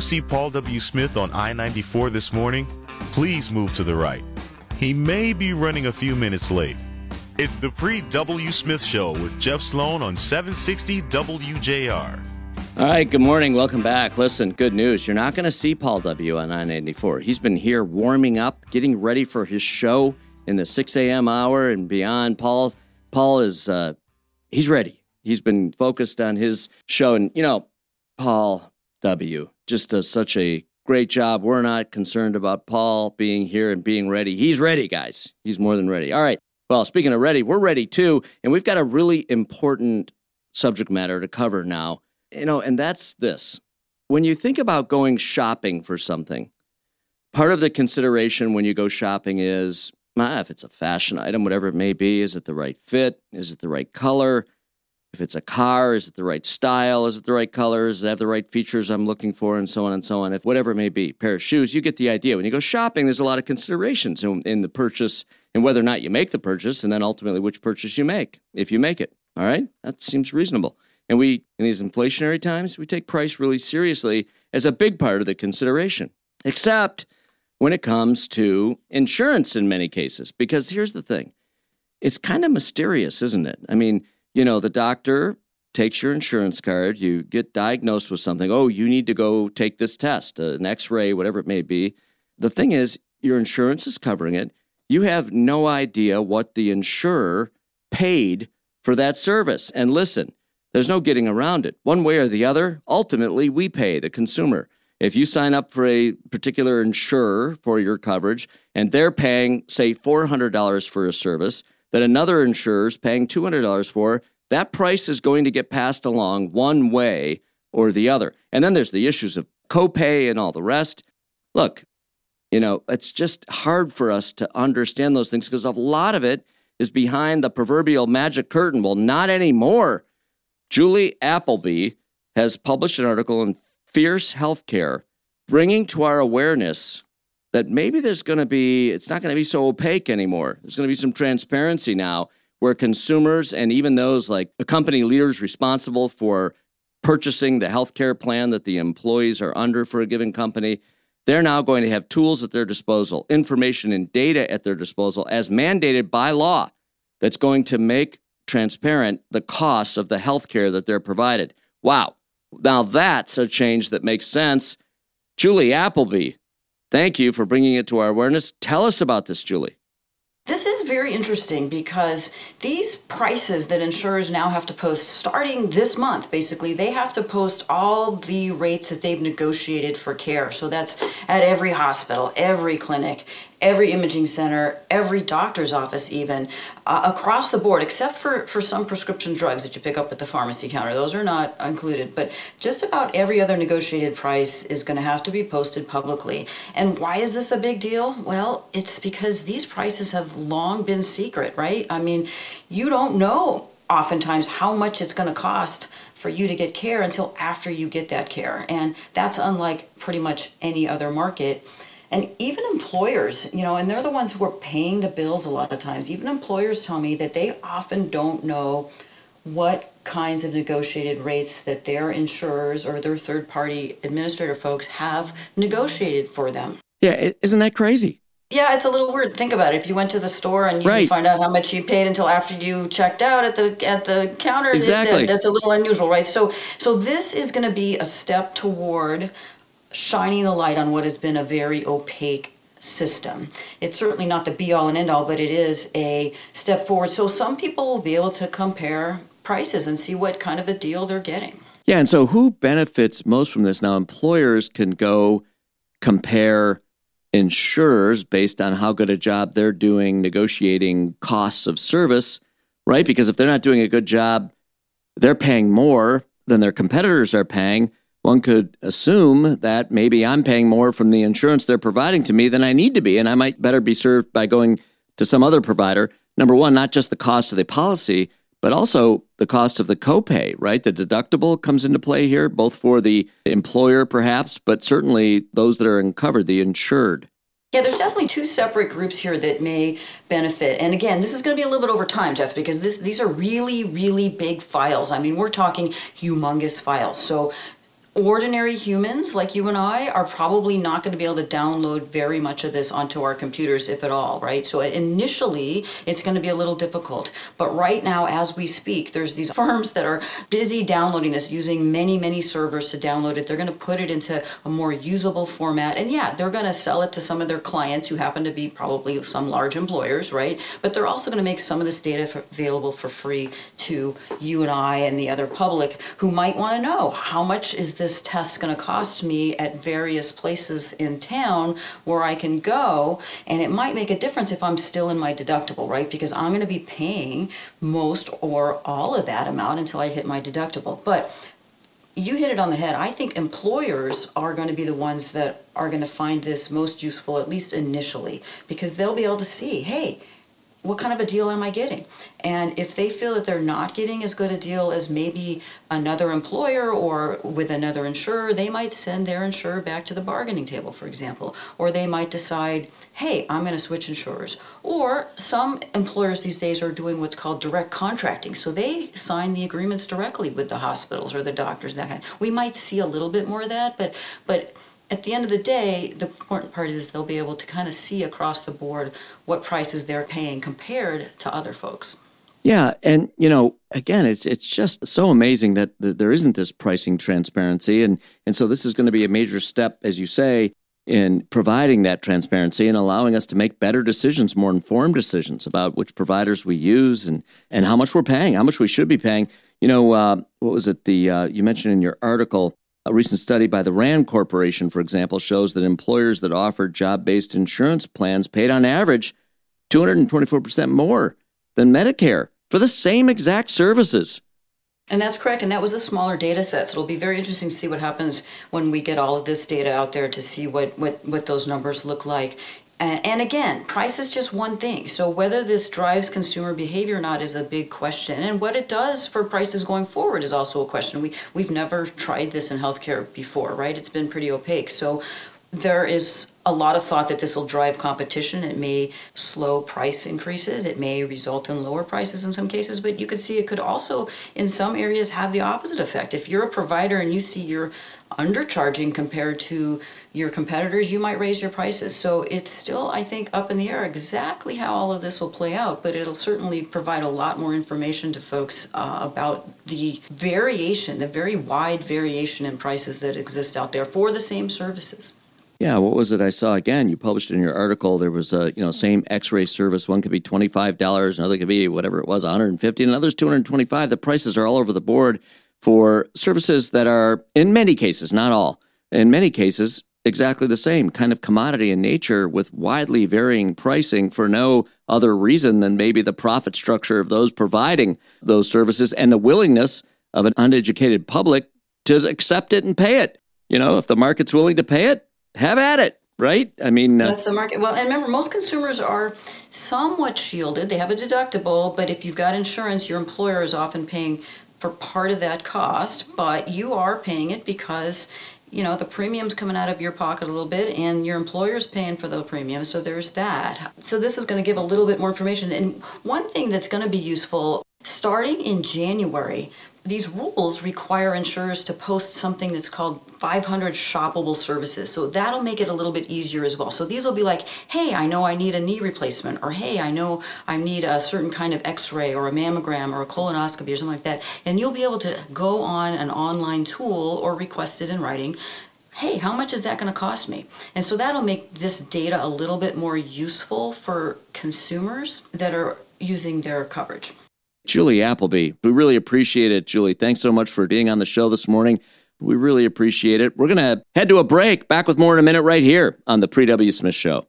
you see Paul W. Smith on I 94 this morning, please move to the right. He may be running a few minutes late. It's the Pre W. Smith Show with Jeff Sloan on 760 WJR. All right, good morning. Welcome back. Listen, good news. You're not going to see Paul W. on 984. He's been here warming up, getting ready for his show in the 6 a.m. hour and beyond. Paul, Paul is, uh, he's ready. He's been focused on his show. And, you know, Paul W. just does such a great job. We're not concerned about Paul being here and being ready. He's ready, guys. He's more than ready. All right. Well, speaking of ready, we're ready too. And we've got a really important subject matter to cover now you know, and that's this. When you think about going shopping for something, part of the consideration when you go shopping is ah, if it's a fashion item, whatever it may be, is it the right fit? Is it the right color? If it's a car, is it the right style? Is it the right colors? Does it have the right features I'm looking for? And so on and so on. If whatever it may be, pair of shoes, you get the idea. When you go shopping, there's a lot of considerations in, in the purchase and whether or not you make the purchase, and then ultimately which purchase you make, if you make it. All right? That seems reasonable. And we, in these inflationary times, we take price really seriously as a big part of the consideration, except when it comes to insurance in many cases. Because here's the thing it's kind of mysterious, isn't it? I mean, you know, the doctor takes your insurance card, you get diagnosed with something. Oh, you need to go take this test, an x ray, whatever it may be. The thing is, your insurance is covering it. You have no idea what the insurer paid for that service. And listen, there's no getting around it. One way or the other, ultimately, we pay the consumer. If you sign up for a particular insurer for your coverage and they're paying, say, $400 for a service that another insurer is paying $200 for, that price is going to get passed along one way or the other. And then there's the issues of copay and all the rest. Look, you know, it's just hard for us to understand those things because a lot of it is behind the proverbial magic curtain. Well, not anymore. Julie Appleby has published an article in Fierce Healthcare, bringing to our awareness that maybe there's going to be, it's not going to be so opaque anymore. There's going to be some transparency now where consumers and even those like company leaders responsible for purchasing the healthcare plan that the employees are under for a given company, they're now going to have tools at their disposal, information and data at their disposal as mandated by law that's going to make transparent the costs of the health care that they're provided. Wow. Now that's a change that makes sense. Julie Appleby, thank you for bringing it to our awareness. Tell us about this, Julie. This is very interesting because these prices that insurers now have to post starting this month, basically, they have to post all the rates that they've negotiated for care. So that's at every hospital, every clinic, every imaging center, every doctor's office, even uh, across the board, except for, for some prescription drugs that you pick up at the pharmacy counter. Those are not included, but just about every other negotiated price is going to have to be posted publicly. And why is this a big deal? Well, it's because these prices have long been secret, right? I mean, you don't know oftentimes how much it's going to cost for you to get care until after you get that care. And that's unlike pretty much any other market and even employers you know and they're the ones who are paying the bills a lot of times even employers tell me that they often don't know what kinds of negotiated rates that their insurers or their third party administrator folks have negotiated for them yeah isn't that crazy yeah, it's a little weird. Think about it. If you went to the store and you right. find out how much you paid until after you checked out at the at the counter, exactly. That, that's a little unusual, right? So, so this is going to be a step toward shining the light on what has been a very opaque system. It's certainly not the be all and end all, but it is a step forward. So some people will be able to compare prices and see what kind of a deal they're getting. Yeah, and so who benefits most from this? Now, employers can go compare insurers based on how good a job they're doing negotiating costs of service, right? Because if they're not doing a good job, they're paying more than their competitors are paying one could assume that maybe I'm paying more from the insurance they're providing to me than I need to be, and I might better be served by going to some other provider. Number one, not just the cost of the policy, but also the cost of the copay, right? The deductible comes into play here, both for the employer, perhaps, but certainly those that are covered, the insured. Yeah, there's definitely two separate groups here that may benefit. And again, this is going to be a little bit over time, Jeff, because this, these are really, really big files. I mean, we're talking humongous files. So ordinary humans like you and I are probably not going to be able to download very much of this onto our computers, if at all, right? So initially, it's going to be a little difficult. But right now, as we speak, there's these firms that are busy downloading this, using many, many servers to download it. They're going to put it into a more usable format. And yeah, they're going to sell it to some of their clients who happen to be probably some large employers, right? But they're also going to make some of this data available for free to you and I and the other public who might want to know how much is this test going to cost me at various places in town where I can go. And it might make a difference if I'm still in my deductible, right? Because I'm going to be paying most or all of that amount until I hit my deductible. But you hit it on the head. I think employers are going to be the ones that are going to find this most useful, at least initially, because they'll be able to see, hey, what kind of a deal am I getting? And if they feel that they're not getting as good a deal as maybe another employer or with another insurer, they might send their insurer back to the bargaining table, for example. Or they might decide, hey, I'm going to switch insurers. Or some employers these days are doing what's called direct contracting. So they sign the agreements directly with the hospitals or the doctors, that kind. We might see a little bit more of that, but but at the end of the day, the important part is they'll be able to kind of see across the board what prices they're paying compared to other folks. Yeah, and you know, again, it's it's just so amazing that, that there isn't this pricing transparency, and and so this is going to be a major step, as you say, in providing that transparency and allowing us to make better decisions, more informed decisions about which providers we use and and how much we're paying, how much we should be paying. You know, uh, what was it? The uh, you mentioned in your article a recent study by the RAND Corporation, for example, shows that employers that offer job based insurance plans paid on average 224% more than Medicare for the same exact services. And that's correct. And that was a smaller data set. So it'll be very interesting to see what happens when we get all of this data out there to see what, what, what those numbers look like. And again, price is just one thing. So whether this drives consumer behavior or not is a big question. And what it does for prices going forward is also a question. We we've never tried this in healthcare before, right? It's been pretty opaque. So there is a lot of thought that this will drive competition. It may slow price increases. It may result in lower prices in some cases, but you could see it could also, in some areas, have the opposite effect. If you're a provider and you see you're undercharging compared to your competitors, you might raise your prices. So it's still, I think, up in the air exactly how all of this will play out, but it'll certainly provide a lot more information to folks uh, about the variation, the very wide variation in prices that exist out there for the same services. Yeah, what was it I saw again? You published in your article there was a you know same X-ray service. One could be twenty five dollars, another could be whatever it was, one hundred and fifty, and another's two hundred twenty five. The prices are all over the board for services that are, in many cases, not all, in many cases, exactly the same kind of commodity in nature with widely varying pricing for no other reason than maybe the profit structure of those providing those services and the willingness of an uneducated public to accept it and pay it. You know, if the market's willing to pay it, have at it, right? I mean, uh, that's the market. Well, and remember, most consumers are somewhat shielded. They have a deductible, but if you've got insurance, your employer is often paying for part of that cost, but you are paying it because you know the premium's coming out of your pocket a little bit and your employer's paying for the premium so there's that. So this is going to give a little bit more information. And one thing that's going to be useful starting in january these rules require insurers to post something that's called 500 shoppable services. So that'll make it a little bit easier as well. So these will be like, hey, I know I need a knee replacement, or hey, I know I need a certain kind of x ray or a mammogram or a colonoscopy or something like that. And you'll be able to go on an online tool or request it in writing. Hey, how much is that going to cost me? And so that'll make this data a little bit more useful for consumers that are using their coverage. Julie Appleby. We really appreciate it, Julie. Thanks so much for being on the show this morning. We really appreciate it. We're going to head to a break. Back with more in a minute right here on The Pre W. Smith Show.